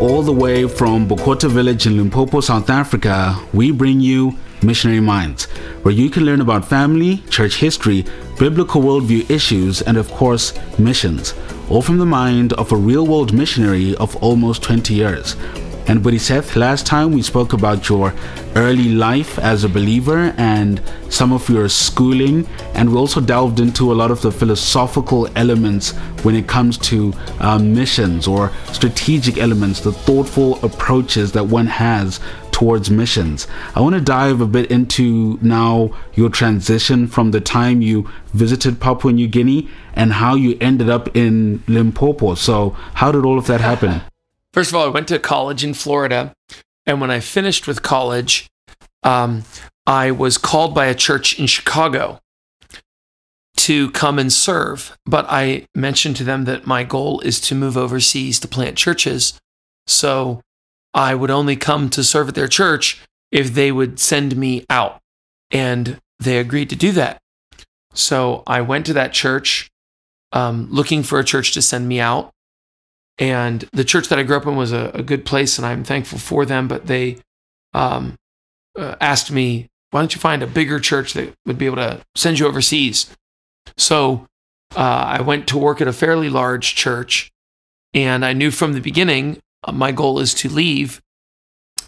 all the way from Bokota village in Limpopo, South Africa, we bring you Missionary Minds, where you can learn about family, church history, biblical worldview issues, and of course, missions, all from the mind of a real world missionary of almost 20 years. And Buddy Seth, last time we spoke about your early life as a believer and some of your schooling, and we also delved into a lot of the philosophical elements when it comes to um, missions or strategic elements, the thoughtful approaches that one has towards missions. I want to dive a bit into now your transition from the time you visited Papua New Guinea and how you ended up in Limpopo. So, how did all of that happen? First of all, I went to college in Florida. And when I finished with college, um, I was called by a church in Chicago to come and serve. But I mentioned to them that my goal is to move overseas to plant churches. So I would only come to serve at their church if they would send me out. And they agreed to do that. So I went to that church um, looking for a church to send me out. And the church that I grew up in was a, a good place, and I'm thankful for them. But they um, uh, asked me, why don't you find a bigger church that would be able to send you overseas? So uh, I went to work at a fairly large church, and I knew from the beginning uh, my goal is to leave.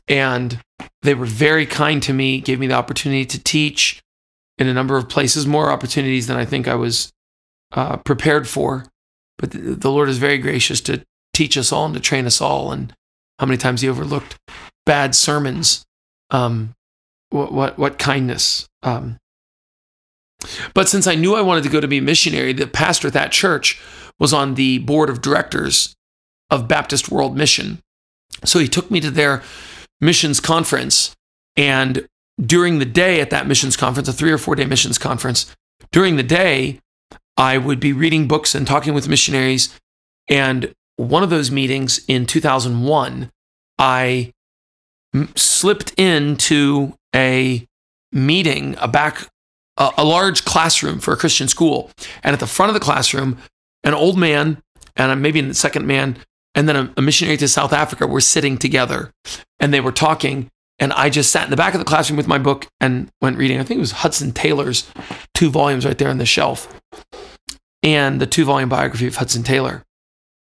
And they were very kind to me, gave me the opportunity to teach in a number of places, more opportunities than I think I was uh, prepared for. But the, the Lord is very gracious to teach us all and to train us all. And how many times he overlooked bad sermons? Um, what what what kindness? Um, but since I knew I wanted to go to be a missionary, the pastor at that church was on the board of directors of Baptist World Mission. So he took me to their missions conference. And during the day at that missions conference, a three or four day missions conference, during the day, I would be reading books and talking with missionaries. And one of those meetings in 2001, I m- slipped into a meeting, a back, a, a large classroom for a Christian school. And at the front of the classroom, an old man and maybe a second man, and then a, a missionary to South Africa were sitting together and they were talking. And I just sat in the back of the classroom with my book and went reading. I think it was Hudson Taylor's two volumes right there on the shelf and the two volume biography of Hudson Taylor.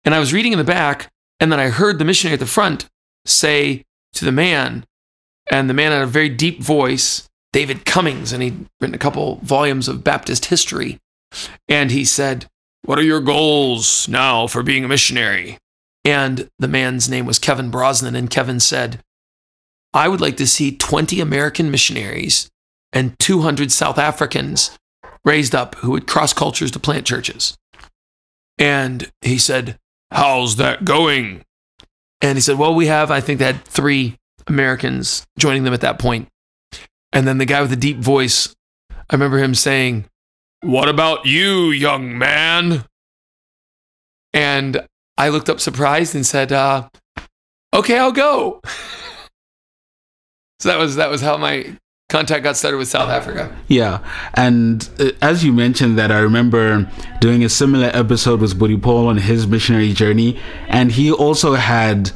And I was reading in the back, and then I heard the missionary at the front say to the man, and the man had a very deep voice, David Cummins, and he'd written a couple volumes of Baptist history. And he said, What are your goals now for being a missionary? And the man's name was Kevin Brosnan. And Kevin said, I would like to see 20 American missionaries and 200 South Africans raised up who would cross cultures to plant churches. And he said, How's that going? And he said, Well, we have, I think they had three Americans joining them at that point. And then the guy with the deep voice, I remember him saying, What about you, young man? And I looked up surprised and said, uh, Okay, I'll go. so that was that was how my contact got started with South Africa. Yeah, and uh, as you mentioned that, I remember doing a similar episode with Buddy Paul on his missionary journey, and he also had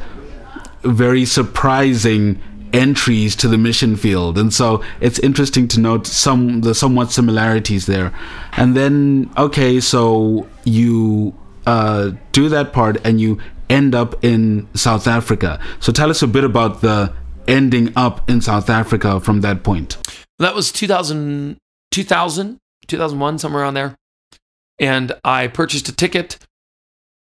very surprising entries to the mission field, and so it's interesting to note some the somewhat similarities there. And then, okay, so you uh, do that part, and you end up in South Africa. So tell us a bit about the ending up in South Africa from that point? That was 2000, 2000, 2001, somewhere around there. And I purchased a ticket,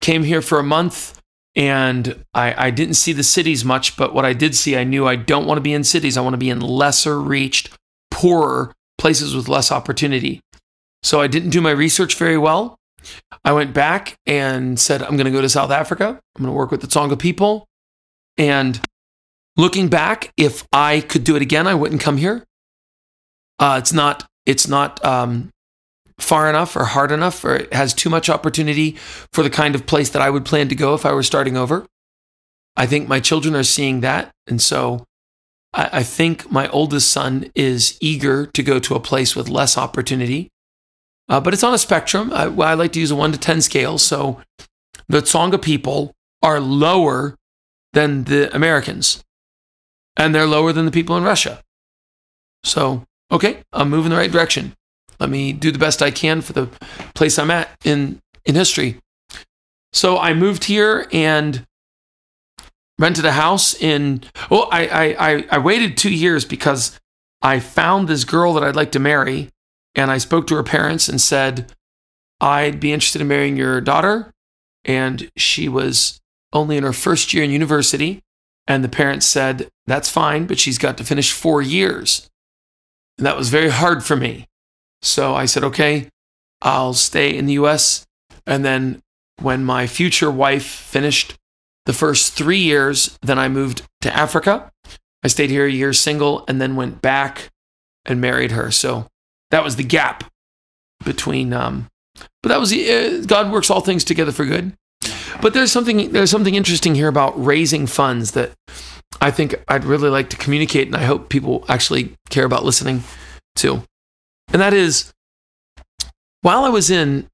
came here for a month, and I, I didn't see the cities much, but what I did see, I knew I don't want to be in cities. I want to be in lesser reached, poorer places with less opportunity. So I didn't do my research very well. I went back and said, I'm going to go to South Africa. I'm going to work with the Tsonga people. And Looking back, if I could do it again, I wouldn't come here. Uh, it's not. It's not um, far enough or hard enough, or it has too much opportunity for the kind of place that I would plan to go if I were starting over. I think my children are seeing that, and so I, I think my oldest son is eager to go to a place with less opportunity. Uh, but it's on a spectrum. I, I like to use a one to ten scale. So the Tsonga people are lower than the Americans, and they're lower than the people in Russia. So, okay, I'm moving the right direction. Let me do the best I can for the place I'm at in, in history. So I moved here and rented a house in, oh, I, I, I, I waited two years because I found this girl that I'd like to marry. And I spoke to her parents and said, I'd be interested in marrying your daughter. And she was only in her first year in university. And the parents said, That's fine, but she's got to finish four years. And that was very hard for me. So I said, Okay, I'll stay in the US. And then when my future wife finished the first three years, then I moved to Africa. I stayed here a year single and then went back and married her. So that was the gap between um, but that was uh, God works all things together for good. But there's something there's something interesting here about raising funds that I think I'd really like to communicate, and I hope people actually care about listening to. And that is, while I was in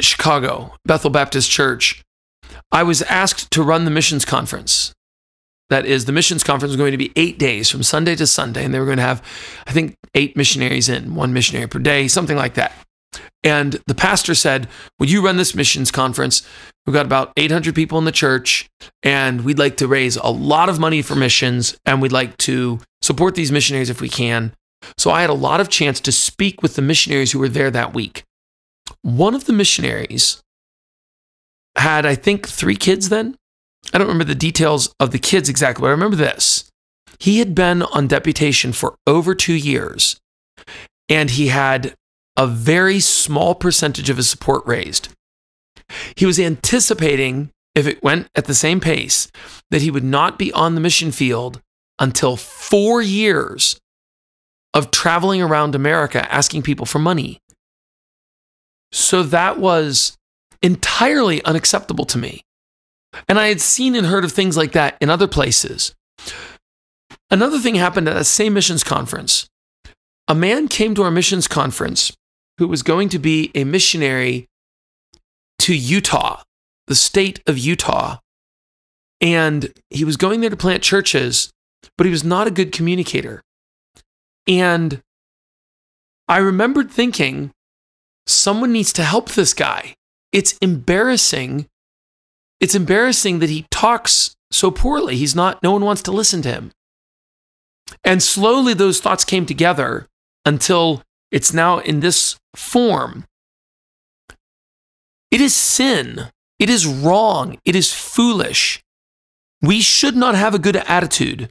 Chicago, Bethel Baptist Church, I was asked to run the missions conference. That is, the missions conference was going to be eight days from Sunday to Sunday, and they were going to have, I think, eight missionaries in, one missionary per day, something like that. And the pastor said, Would you run this missions conference? We've got about 800 people in the church, and we'd like to raise a lot of money for missions, and we'd like to support these missionaries if we can. So I had a lot of chance to speak with the missionaries who were there that week. One of the missionaries had, I think, three kids then. I don't remember the details of the kids exactly, but I remember this. He had been on deputation for over two years, and he had a very small percentage of his support raised. He was anticipating, if it went at the same pace, that he would not be on the mission field until four years of traveling around America asking people for money. So that was entirely unacceptable to me. And I had seen and heard of things like that in other places. Another thing happened at that same missions conference. A man came to our missions conference who was going to be a missionary to Utah, the state of Utah. And he was going there to plant churches, but he was not a good communicator. And I remembered thinking, someone needs to help this guy. It's embarrassing. It's embarrassing that he talks so poorly. He's not, no one wants to listen to him. And slowly those thoughts came together until it's now in this form. It is sin. It is wrong. It is foolish. We should not have a good attitude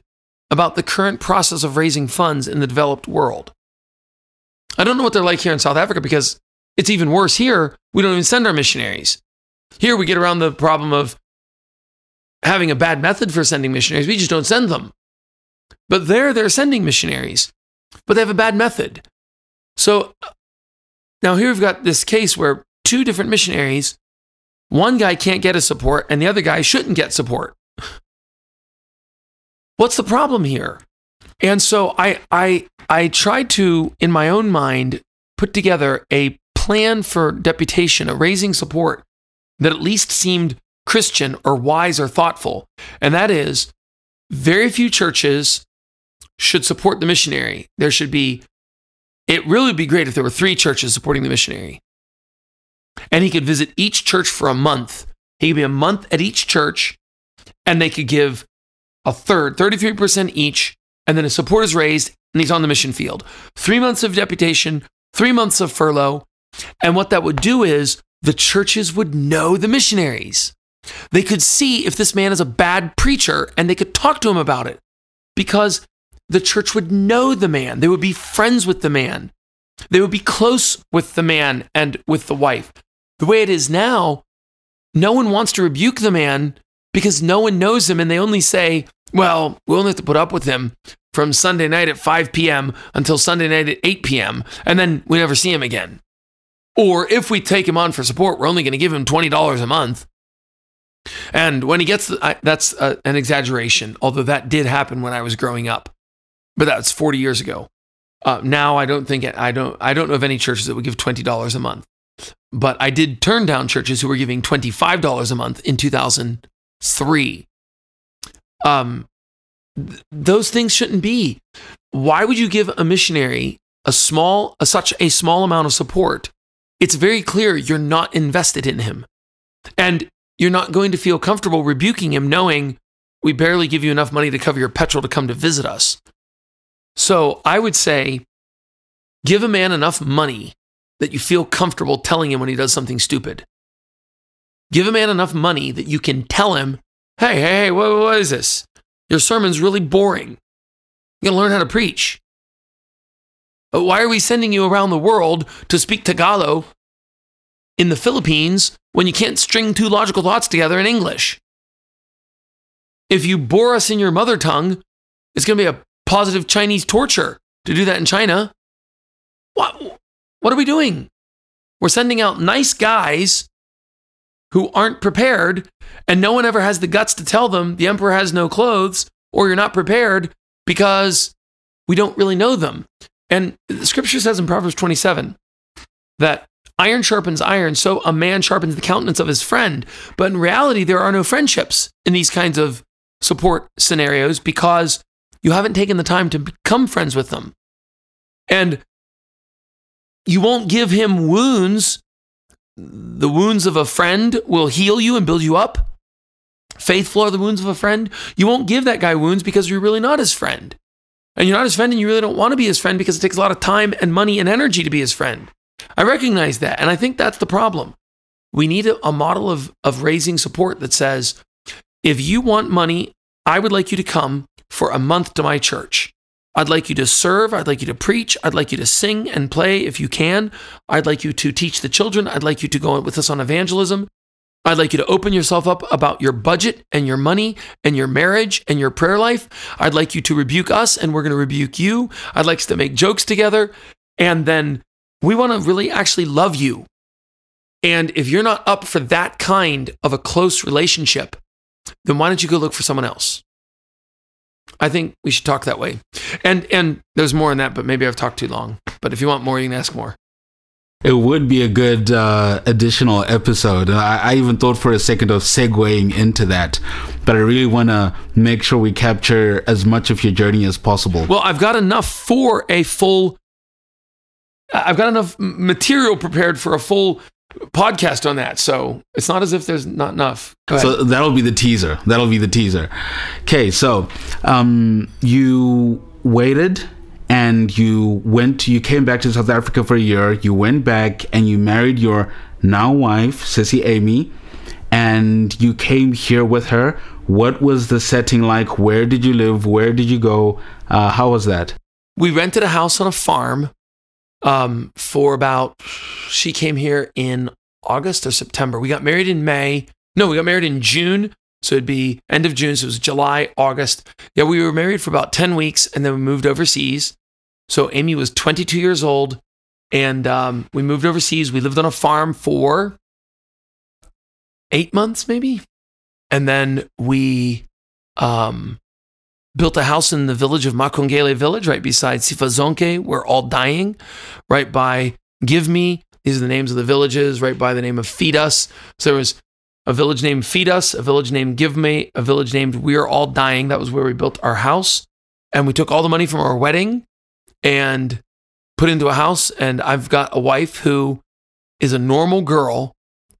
about the current process of raising funds in the developed world. I don't know what they're like here in South Africa because it's even worse here. We don't even send our missionaries. Here we get around the problem of having a bad method for sending missionaries. We just don't send them. But there, they're sending missionaries, but they have a bad method. So uh, now here we've got this case where two different missionaries, one guy can't get a support and the other guy shouldn't get support. What's the problem here? And so I I I tried to in my own mind put together a plan for deputation, a raising support that at least seemed Christian or wise or thoughtful. And that is very few churches should support the missionary. There should be it really would be great if there were three churches supporting the missionary. And he could visit each church for a month. He could be a month at each church, and they could give a third, 33% each, and then his support is raised, and he's on the mission field. Three months of deputation, three months of furlough. And what that would do is the churches would know the missionaries. They could see if this man is a bad preacher and they could talk to him about it because the church would know the man. They would be friends with the man. They would be close with the man and with the wife. The way it is now, no one wants to rebuke the man because no one knows him and they only say, well, we only have to put up with him from Sunday night at 5 p.m. until Sunday night at 8 p.m. and then we never see him again. Or if we take him on for support, we're only going to give him $20 a month. And when he gets, the, that's uh, an exaggeration, although that did happen when I was growing up but that's 40 years ago. Uh, now I don't think I don't I don't know of any churches that would give twenty dollars a month, but I did turn down churches who were giving twenty five dollars a month in 2003. Um, th- those things shouldn't be. Why would you give a missionary a small, a, such a small amount of support? It's very clear you're not invested in him, and you're not going to feel comfortable rebuking him, knowing we barely give you enough money to cover your petrol to come to visit us. So I would say, give a man enough money that you feel comfortable telling him when he does something stupid. Give a man enough money that you can tell him, hey, hey, hey, what, what is this? Your sermon's really boring. You gotta learn how to preach. But why are we sending you around the world to speak Tagalog in the Philippines when you can't string two logical thoughts together in English? If you bore us in your mother tongue, it's gonna be a positive Chinese torture to do that in China. What, what are we doing? We're sending out nice guys who aren't prepared, and no one ever has the guts to tell them the emperor has no clothes or you're not prepared because we don't really know them. And the scripture says in Proverbs 27 that iron sharpens iron, so a man sharpens the countenance of his friend. But in reality, there are no friendships in these kinds of support scenarios because you haven't taken the time to become friends with them. And you won't give him wounds the wounds of a friend will heal you and build you up. Faithful are the wounds of a friend. You won't give that guy wounds because you're really not his friend. And you're not his friend and you really don't want to be his friend because it takes a lot of time and money and energy to be his friend. I recognize that. And I think that's the problem. We need a, a model of, of raising support that says, if you want money, I would like you to come for a month to my church. I'd like you to serve. I'd like you to preach. I'd like you to sing and play if you can. I'd like you to teach the children. I'd like you to go with us on evangelism. I'd like you to open yourself up about your budget and your money and your marriage and your prayer life. I'd like you to rebuke us and we're going to rebuke you. I'd like us to make jokes together. And then we want to really actually love you. And if you're not up for that kind of a close relationship, then why don't you go look for someone else? I think we should talk that way. And and there's more in that, but maybe I've talked too long. But if you want more, you can ask more. It would be a good uh, additional episode. I, I, even thought for a second of segueing into that, but I really want to make sure we capture as much of your journey as possible. Well, I've got enough for a full. I've got enough material prepared for a full podcast on that. So it's not as if there's not enough. So that'll be the teaser. That'll be the teaser. Okay, so um, you waited and you went you came back to South Africa for a year. You went back and you married your now wife, Sissy Amy, and you came here with her. What was the setting like? Where did you live? Where did you go? Uh, how was that? We rented a house on a farm um, for about, she came here in August or September. We got married in May. No, we got married in June. So it'd be end of June. So it was July, August. Yeah, we were married for about 10 weeks and then we moved overseas. So Amy was 22 years old and um, we moved overseas. We lived on a farm for eight months, maybe. And then we um, built a house in the village of Makongele village, right beside Sifazonke. We're all dying, right by Give Me. These are the names of the villages, right by the name of Feed Us. So there was a village named Feed Us, a village named Give Me, a village named We Are All Dying. That was where we built our house. And we took all the money from our wedding and put into a house. And I've got a wife who is a normal girl,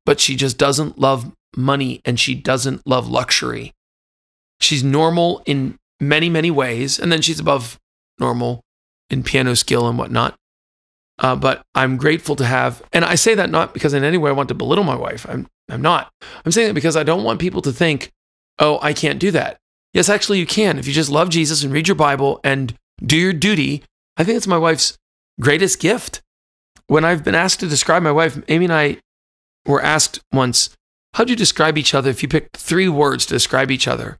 but she just doesn't love money and she doesn't love luxury. She's normal in many, many ways. And then she's above normal in piano skill and whatnot. Uh, but I'm grateful to have, and I say that not because in any way I want to belittle my wife. I'm, I'm not. I'm saying that because I don't want people to think, oh, I can't do that. Yes, actually, you can. If you just love Jesus and read your Bible and do your duty, I think it's my wife's greatest gift. When I've been asked to describe my wife, Amy and I were asked once, How'd you describe each other if you picked three words to describe each other?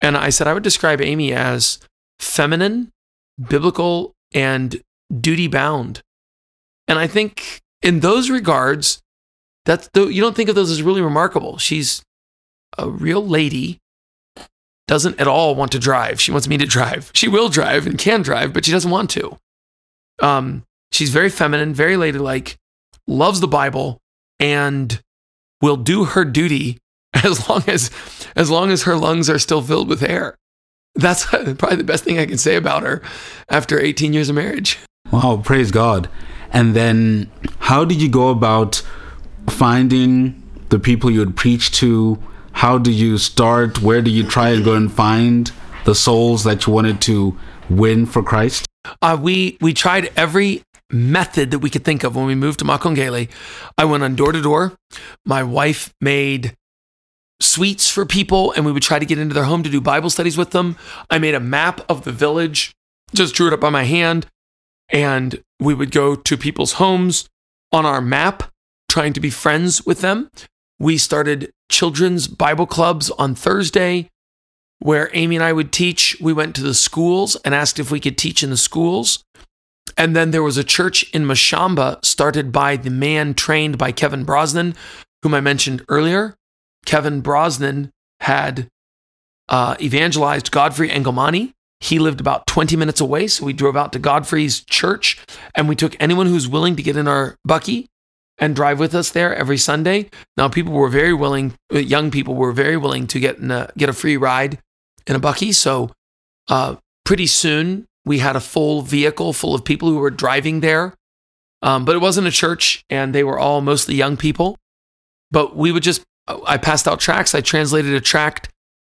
And I said I would describe Amy as feminine, biblical, and duty bound. And I think in those regards, that's the, you don't think of those as really remarkable. She's a real lady, doesn't at all want to drive. She wants me to drive. She will drive and can drive, but she doesn't want to. Um, she's very feminine, very ladylike, loves the Bible, and will do her duty as long as as long as her lungs are still filled with air. that's probably the best thing I can say about her after 18 years of marriage. Wow, praise God. And then how did you go about finding the people you would preach to? How do you start? Where do you try and go and find the souls that you wanted to win for Christ? Uh, we we tried every method that we could think of when we moved to Makongele. I went on door to door. My wife made sweets for people and we would try to get into their home to do Bible studies with them. I made a map of the village, just drew it up by my hand, and we would go to people's homes on our map, trying to be friends with them. We started children's Bible clubs on Thursday, where Amy and I would teach. We went to the schools and asked if we could teach in the schools. And then there was a church in Mashamba started by the man trained by Kevin Brosnan, whom I mentioned earlier. Kevin Brosnan had uh, evangelized Godfrey Engelmani. He lived about 20 minutes away, so we drove out to Godfrey's church and we took anyone who's willing to get in our bakkie and drive with us there every Sunday. Now, people were very willing, uh, young people were very willing to get a, get a free ride in a bakkie. So, uh, pretty soon we had a full vehicle full of people who were driving there. Um, but it wasn't a church, and they were all mostly young people. But we would just I passed out tracts. I translated a tract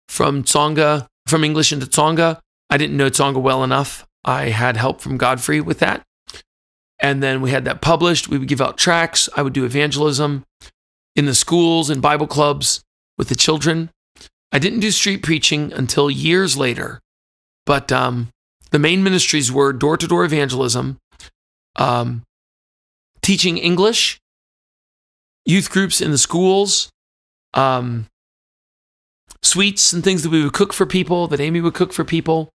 from Tsonga, from English into Tsonga. I didn't know Tsonga well enough. I had help from Godfrey with that. And then we had that published. We would give out tracts. I would do evangelism in the schools and Bible clubs with the children. I didn't do street preaching until years later, but um, the main ministries were door to door evangelism, um, teaching English, youth groups in the schools, um, sweets and things that we would cook for people, that Amy would cook for people.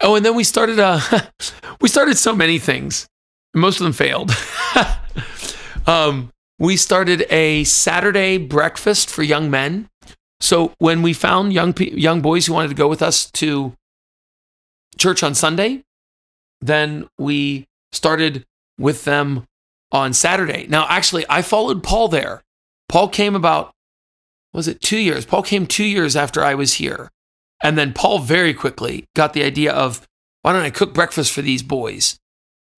Oh, and then we started uh we started so many things. Most of them failed. um, we started a Saturday breakfast for young men. So when we found young young boys who wanted to go with us to church on Sunday, then we started with them on Saturday. Now, actually, I followed Paul there. Paul came about was it two years? Paul came two years after I was here. And then Paul very quickly got the idea of, why don't I cook breakfast for these boys?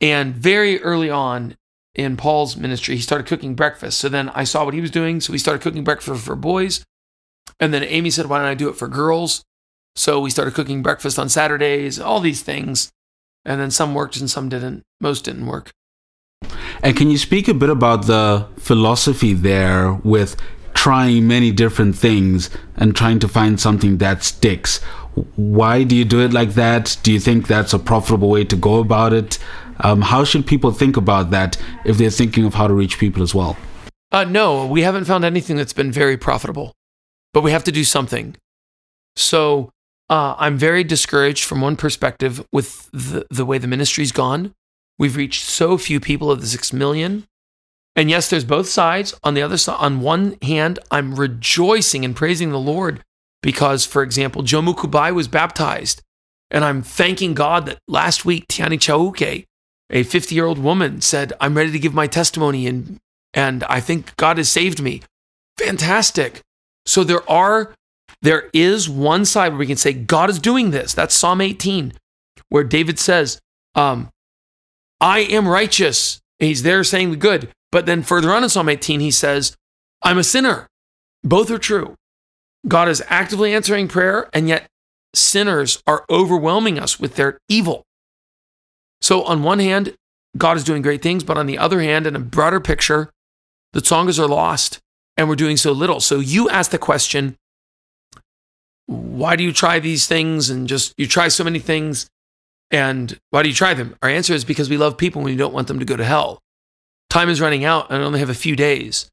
And very early on in Paul's ministry, he started cooking breakfast. So then I saw what he was doing. So we started cooking breakfast for boys. And then Amy said, why don't I do it for girls? So we started cooking breakfast on Saturdays, all these things. And then some worked and some didn't. Most didn't work. And can you speak a bit about the philosophy there with trying many different things and trying to find something that sticks. Why do you do it like that? Do you think that's a profitable way to go about it? Um, how should people think about that if they're thinking of how to reach people as well? Uh, no, we haven't found anything that's been very profitable, but we have to do something. So uh, I'm very discouraged from one perspective with the, the way the ministry's gone. We've reached so few people of the six million and yes, there's both sides. On the other side, on one hand, I'm rejoicing and praising the Lord because, for example, Joe Mukubai was baptized. And I'm thanking God that last week, Tiani Chauke, a 50 year old woman, said, I'm ready to give my testimony and, and I think God has saved me. Fantastic. So there are, there is one side where we can say, God is doing this. That's Psalm 18, where David says, um, I am righteous. And he's there saying the good. But then further on in Psalm 18, he says, I'm a sinner. Both are true. God is actively answering prayer, and yet sinners are overwhelming us with their evil. So, on one hand, God is doing great things, but on the other hand, in a broader picture, the Tsongas are lost and we're doing so little. So, you ask the question, why do you try these things and just you try so many things and why do you try them? Our answer is because we love people and we don't want them to go to hell time is running out and I only have a few days.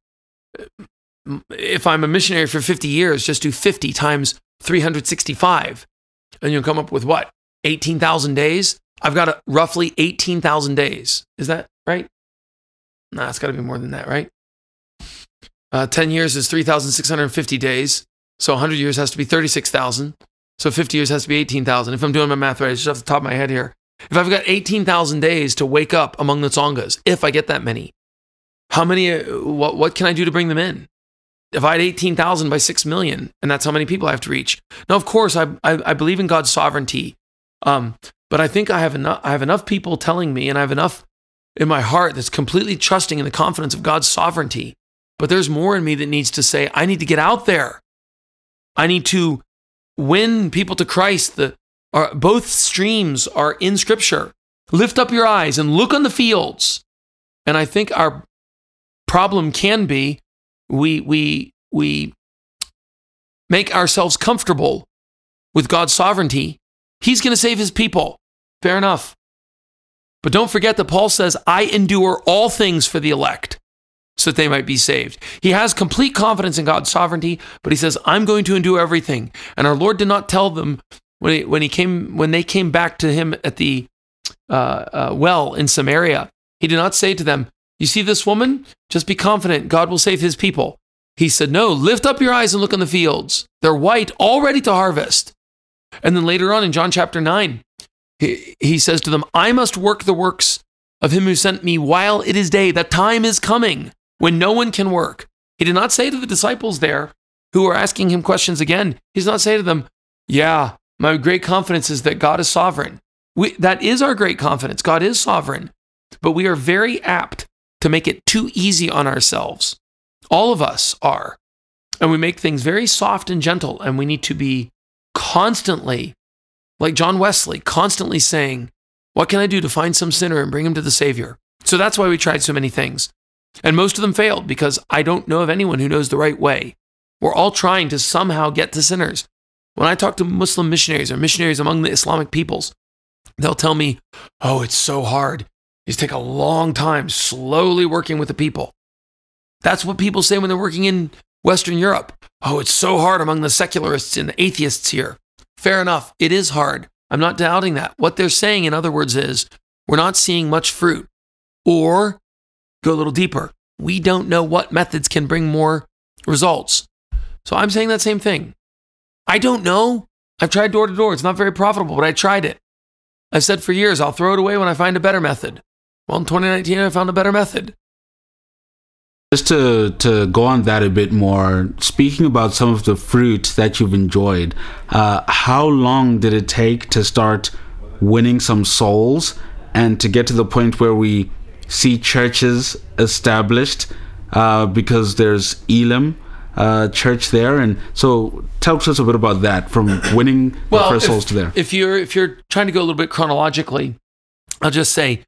If I'm a missionary for 50 years, just do 50 times 365 and you'll come up with what? 18,000 days? I've got a, roughly 18,000 days. Is that right? Nah, it's got to be more than that, right? Uh, 10 years is 3,650 days. So 100 years has to be 36,000. So 50 years has to be 18,000. If I'm doing my math right, just off the top of my head here. If I've got 18,000 days to wake up among the Tsongas, if I get that many, how many, uh, what, what can I do to bring them in? divide 18,000 by 6 million, and that's how many people I have to reach. Now, of course, I, I, I believe in God's sovereignty, um, but I think I have, enough, I have enough people telling me, and I have enough in my heart that's completely trusting in the confidence of God's sovereignty. But there's more in me that needs to say, I need to get out there. I need to win people to Christ. The, are, both streams are in Scripture. Lift up your eyes and look on the fields. And I think our problem can be we we we make ourselves comfortable with God's sovereignty, he's going to save his people. Fair enough. But don't forget that Paul says, I endure all things for the elect so that they might be saved. He has complete confidence in God's sovereignty, but he says, I'm going to endure everything. And our Lord did not tell them when he, when he came when they came back to him at the uh, uh, well in Samaria, he did not say to them, you see this woman? Just be confident. God will save his people. He said, No, lift up your eyes and look on the fields. They're white, all ready to harvest. And then later on in John chapter 9, he, he says to them, I must work the works of him who sent me while it is day. The time is coming when no one can work. He did not say to the disciples there who are asking him questions again, he does not say to them, Yeah, my great confidence is that God is sovereign. We, that is our great confidence. God is sovereign. But we are very apt to make it too easy on ourselves. All of us are. And we make things very soft and gentle, and we need to be constantly, like John Wesley, constantly saying, What can I do to find some sinner and bring him to the Savior? So that's why we tried so many things. And most of them failed because I don't know of anyone who knows the right way. We're all trying to somehow get to sinners. When I talk to Muslim missionaries or missionaries among the Islamic peoples, they'll tell me, Oh, it's so hard is take a long time slowly working with the people. That's what people say when they're working in Western Europe. Oh, it's so hard among the secularists and the atheists here. Fair enough, it is hard. I'm not doubting that. What they're saying, in other words, is we're not seeing much fruit. Or go a little deeper, we don't know what methods can bring more results. So I'm saying that same thing. I don't know. I've tried door to door. It's not very profitable, but I tried it. I've said for years, I'll throw it away when I find a better method. Well, in 2019, I found a better method. Just to, to go on that a bit more, speaking about some of the fruit that you've enjoyed, uh, how long did it take to start winning some souls and to get to the point where we see churches established? Uh, because there's Elim uh, church there, and so tell us a bit about that from winning well, the first if, souls to there. If you're if you're trying to go a little bit chronologically, I'll just say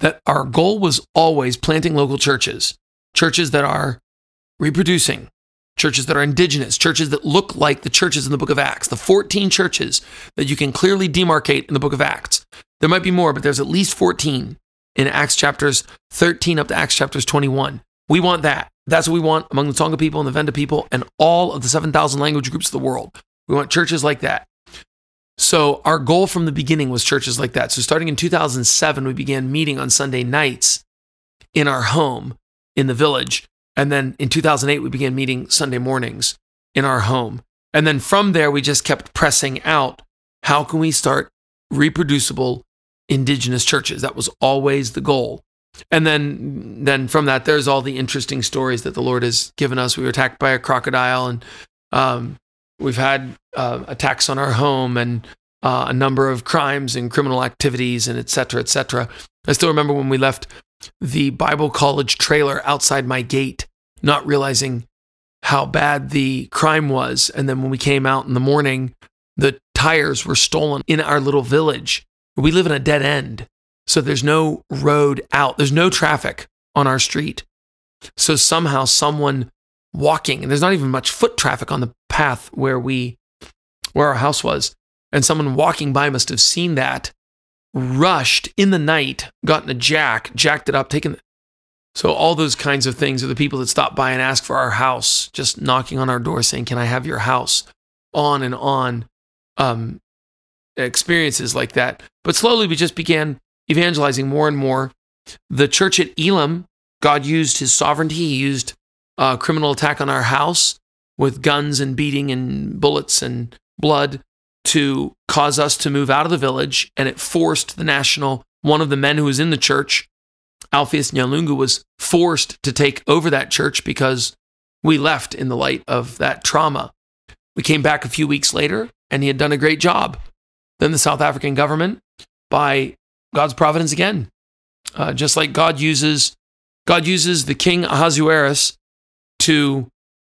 that our goal was always planting local churches, churches that are reproducing, churches that are indigenous, churches that look like the churches in the book of Acts, the 14 churches that you can clearly demarcate in the book of Acts. There might be more, but there's at least 14 in Acts chapters 13 up to Acts chapters 21. We want that. That's what we want among the Tsonga people and the Venda people and all of the 7,000 language groups of the world. We want churches like that. So our goal from the beginning was churches like that. So starting in 2007, we began meeting on Sunday nights in our home in the village. And then in 2008, we began meeting Sunday mornings in our home. And then from there, we just kept pressing out how can we start reproducible indigenous churches? That was always the goal. And then, then from that, there's all the interesting stories that the Lord has given us. We were attacked by a crocodile, and um, We've had uh, attacks on our home and uh, a number of crimes and criminal activities and et cetera, et cetera. I still remember when we left the Bible college trailer outside my gate, not realizing how bad the crime was. And then when we came out in the morning, the tires were stolen in our little village. We live in a dead end. So there's no road out, there's no traffic on our street. So somehow someone walking, and there's not even much foot traffic on the path where we where our house was. And someone walking by must have seen that, rushed in the night, gotten a jack, jacked it up, taken. So all those kinds of things are the people that stop by and ask for our house, just knocking on our door saying, "Can I have your house?" On and on, um, experiences like that. But slowly, we just began evangelizing more and more. The church at Elim, God used His sovereignty. He used a criminal attack on our house with guns and beating and bullets and blood to cause us to move out of the village. And it forced the national, one of the men who was in the church, Alpheus Nyalungu, was forced to take over that church because we left in the light of that trauma. We came back a few weeks later and he had done a great job. Then the South African government, by God's providence again, uh, just like God uses God uses the king Ahasuerus to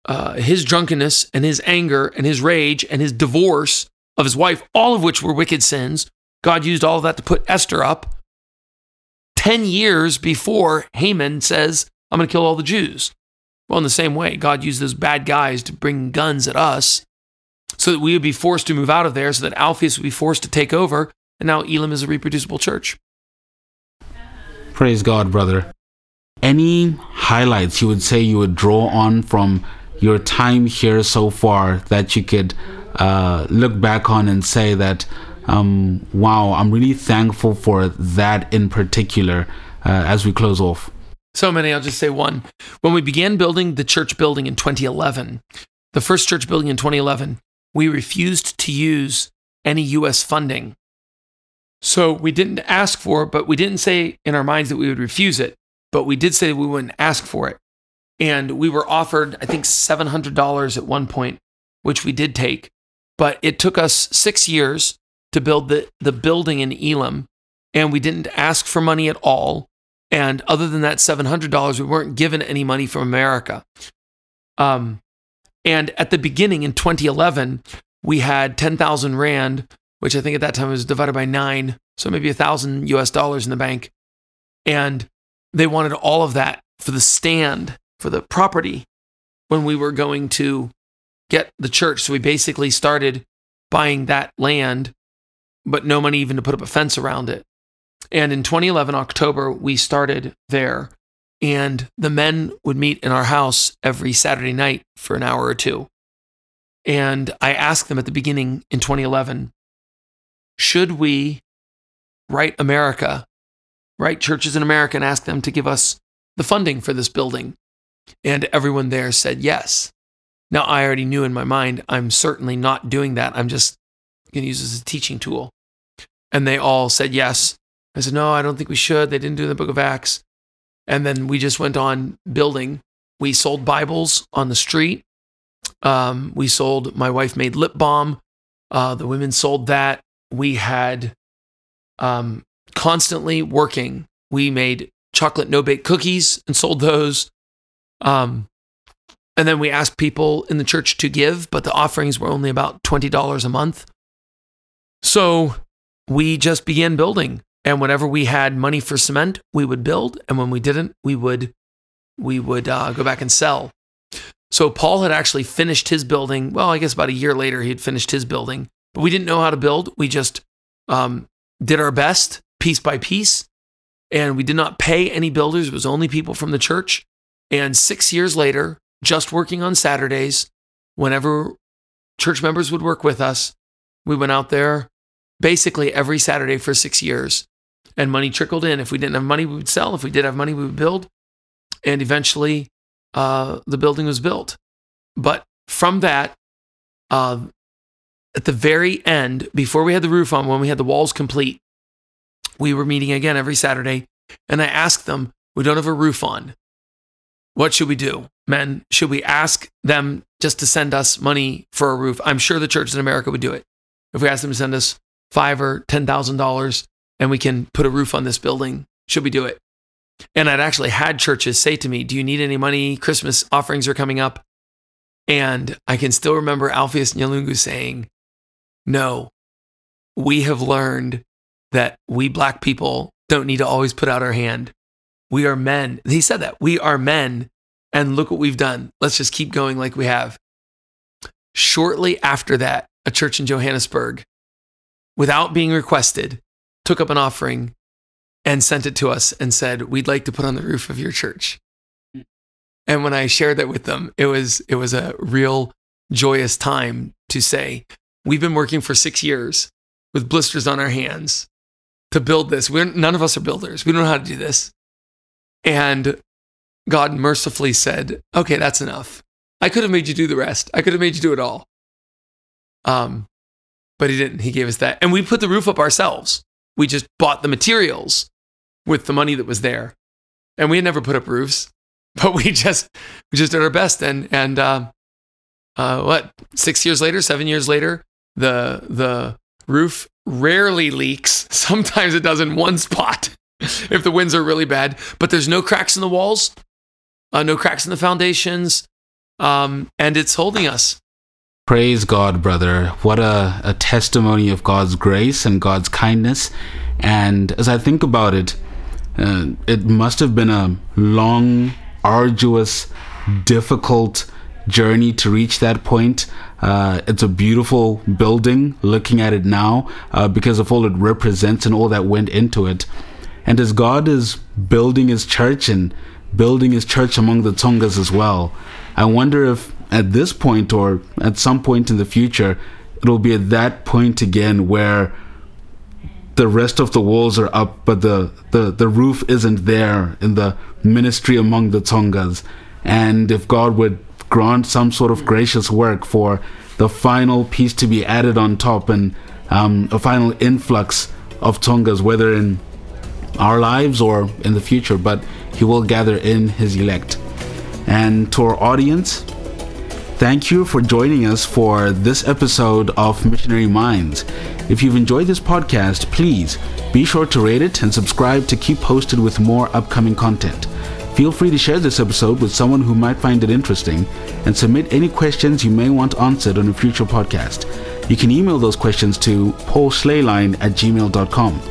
uh, his drunkenness and his anger and his rage and his divorce of his wife, all of which were wicked sins. God used all of that to put Esther up 10 years before Haman says, I'm going to kill all the Jews. Well, in the same way, God used those bad guys to bring guns at us so that we would be forced to move out of there, so that Alpheus would be forced to take over. And now Elim is a reproducible church. Praise God, brother. Any highlights you would say you would draw on from your time here so far that you could uh, look back on and say that, um, wow, I'm really thankful for that in particular uh, as we close off? So many, I'll just say one. When we began building the church building in 2011, the first church building in 2011, we refused to use any US funding. So we didn't ask for it, but we didn't say in our minds that we would refuse it, but we did say we wouldn't ask for it. And we were offered, I think, $700 at one point, which we did take. But it took us six years to build the, the building in Elim, and we didn't ask for money at all. And other than that $700, we weren't given any money from America. Um, and at the beginning in 2011, we had 10,000 Rand, which I think at that time was divided by nine. So maybe a thousand US dollars in the bank. And they wanted all of that for the stand, for the property when we were going to get the church. So we basically started buying that land, but no money even to put up a fence around it. And in 2011, October, we started there. And the men would meet in our house every Saturday night for an hour or two. And I asked them at the beginning in 2011 should we write America, write churches in America, and ask them to give us the funding for this building? And everyone there said yes. Now, I already knew in my mind, I'm certainly not doing that. I'm just going to use this as a teaching tool. And they all said yes. I said, no, I don't think we should. They didn't do the book of Acts. And then we just went on building. We sold Bibles on the street. Um, we sold, my wife made lip balm. Uh, the women sold that. We had um, constantly working. We made chocolate no bake cookies and sold those. Um, and then we asked people in the church to give, but the offerings were only about $20 a month. So we just began building. And whenever we had money for cement, we would build, and when we didn't, we would we would uh, go back and sell. So Paul had actually finished his building. Well, I guess about a year later, he had finished his building, but we didn't know how to build. We just um, did our best, piece by piece, and we did not pay any builders. It was only people from the church. And six years later, just working on Saturdays, whenever church members would work with us, we went out there basically every Saturday for six years and money trickled in. If we didn't have money, we would sell. If we did have money, we would build. And eventually, uh, the building was built. But from that, uh, at the very end, before we had the roof on, when we had the walls complete, we were meeting again every Saturday. And I asked them, We don't have a roof on. What should we do? Men, should we ask them just to send us money for a roof? I'm sure the churches in America would do it. If we asked them to send us five or ten thousand dollars and we can put a roof on this building. Should we do it? And I'd actually had churches say to me, Do you need any money? Christmas offerings are coming up. And I can still remember Alpheus Nyalungu saying, No, we have learned that we black people don't need to always put out our hand. We are men. He said that. We are men. And look what we've done. Let's just keep going like we have. Shortly after that, a church in Johannesburg, without being requested, took up an offering and sent it to us and said, "We'd like to put on the roof of your church." And when I shared that with them, it was it was a real joyous time to say, "We've been working for 6 years with blisters on our hands to build this. We're none of us are builders. We don't know how to do this." And God mercifully said, "Okay, that's enough. I could have made you do the rest. I could have made you do it all." Um, but he didn't. He gave us that. And we put the roof up ourselves. We just bought the materials with the money that was there. And we had never put up roofs. but we just we just did our best. And and uh, uh, what six years later, seven years later, the the roof rarely leaks. Sometimes it does in one spot if the winds are really bad, but there's no cracks in the walls, uh, no cracks in the foundations, um, and it's holding us. Praise God, brother. What a, a testimony of God's grace and God's kindness. And as I think about it, uh, it must have been a long, arduous, difficult journey to reach that point. Uh, it's a beautiful building looking at it now uh, because of all it represents and all that went into it. And as God is building his church and building his church among the Tsongas as well, I wonder if at this point or at some point in the future, it'll be at that point again where the rest of the walls are up, but the, the, the roof isn't there in the ministry among the Tsongas. And if God would grant some sort of gracious work for the final piece to be added on top and um, a final influx of Tsongas, whether in our lives or in the future, but He will gather in His elect. And to our audience, Thank you for joining us for this episode of Missionary Minds. If you've enjoyed this podcast, please be sure to rate it and subscribe to keep posted with more upcoming content. Feel free to share this episode with someone who might find it interesting and submit any questions you may want answered on a future podcast. You can email those questions to paulschleyline at gmail.com.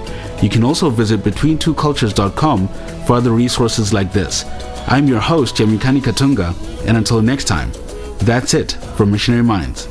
You can also visit betweentwocultures.com for other resources like this. I'm your host, Yamikani Katunga, and until next time, that's it from Missionary Minds.